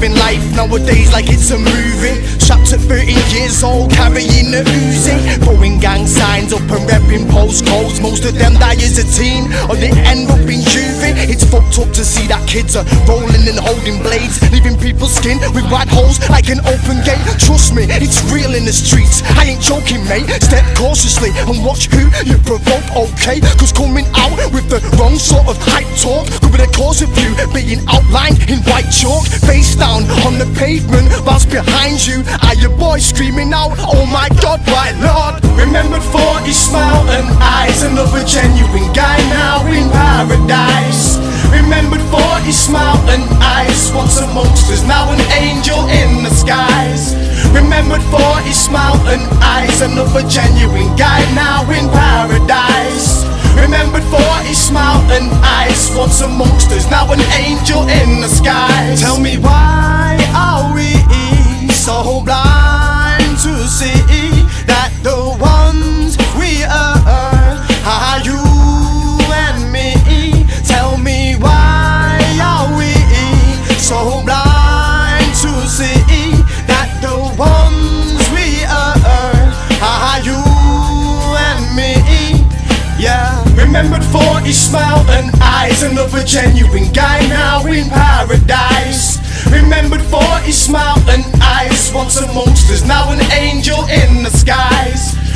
living life nowadays like it's a movie. Trapped at 13 years old, carrying a Uzi. Throwing gang signs up and repping postcodes. Most of them die as a teen, or they end up in juvie. It's fucked up to see that kids are rolling and holding blades, leaving people's skin with white holes like an open gate. Trust me, it's real in the streets. I ain't joking, mate. Step cautiously and watch who you provoke, okay? Cause coming out outlined in white chalk. Face down on the pavement, whilst behind you are your boys screaming out, Oh my god, my lord. Remembered for his smile and eyes, another genuine guy now in paradise. Remembered for his smile and eyes, once amongst us, now an angel in the skies. Remembered for his smile and eyes, another genuine guy now in paradise. Remembered for his smile and eyes, once amongst us, now an angel in the skies. Tell me why are we so blind to see his smile and eyes, another genuine guy now in paradise. Remembered for his smile and eyes, once amongst us, now an angel.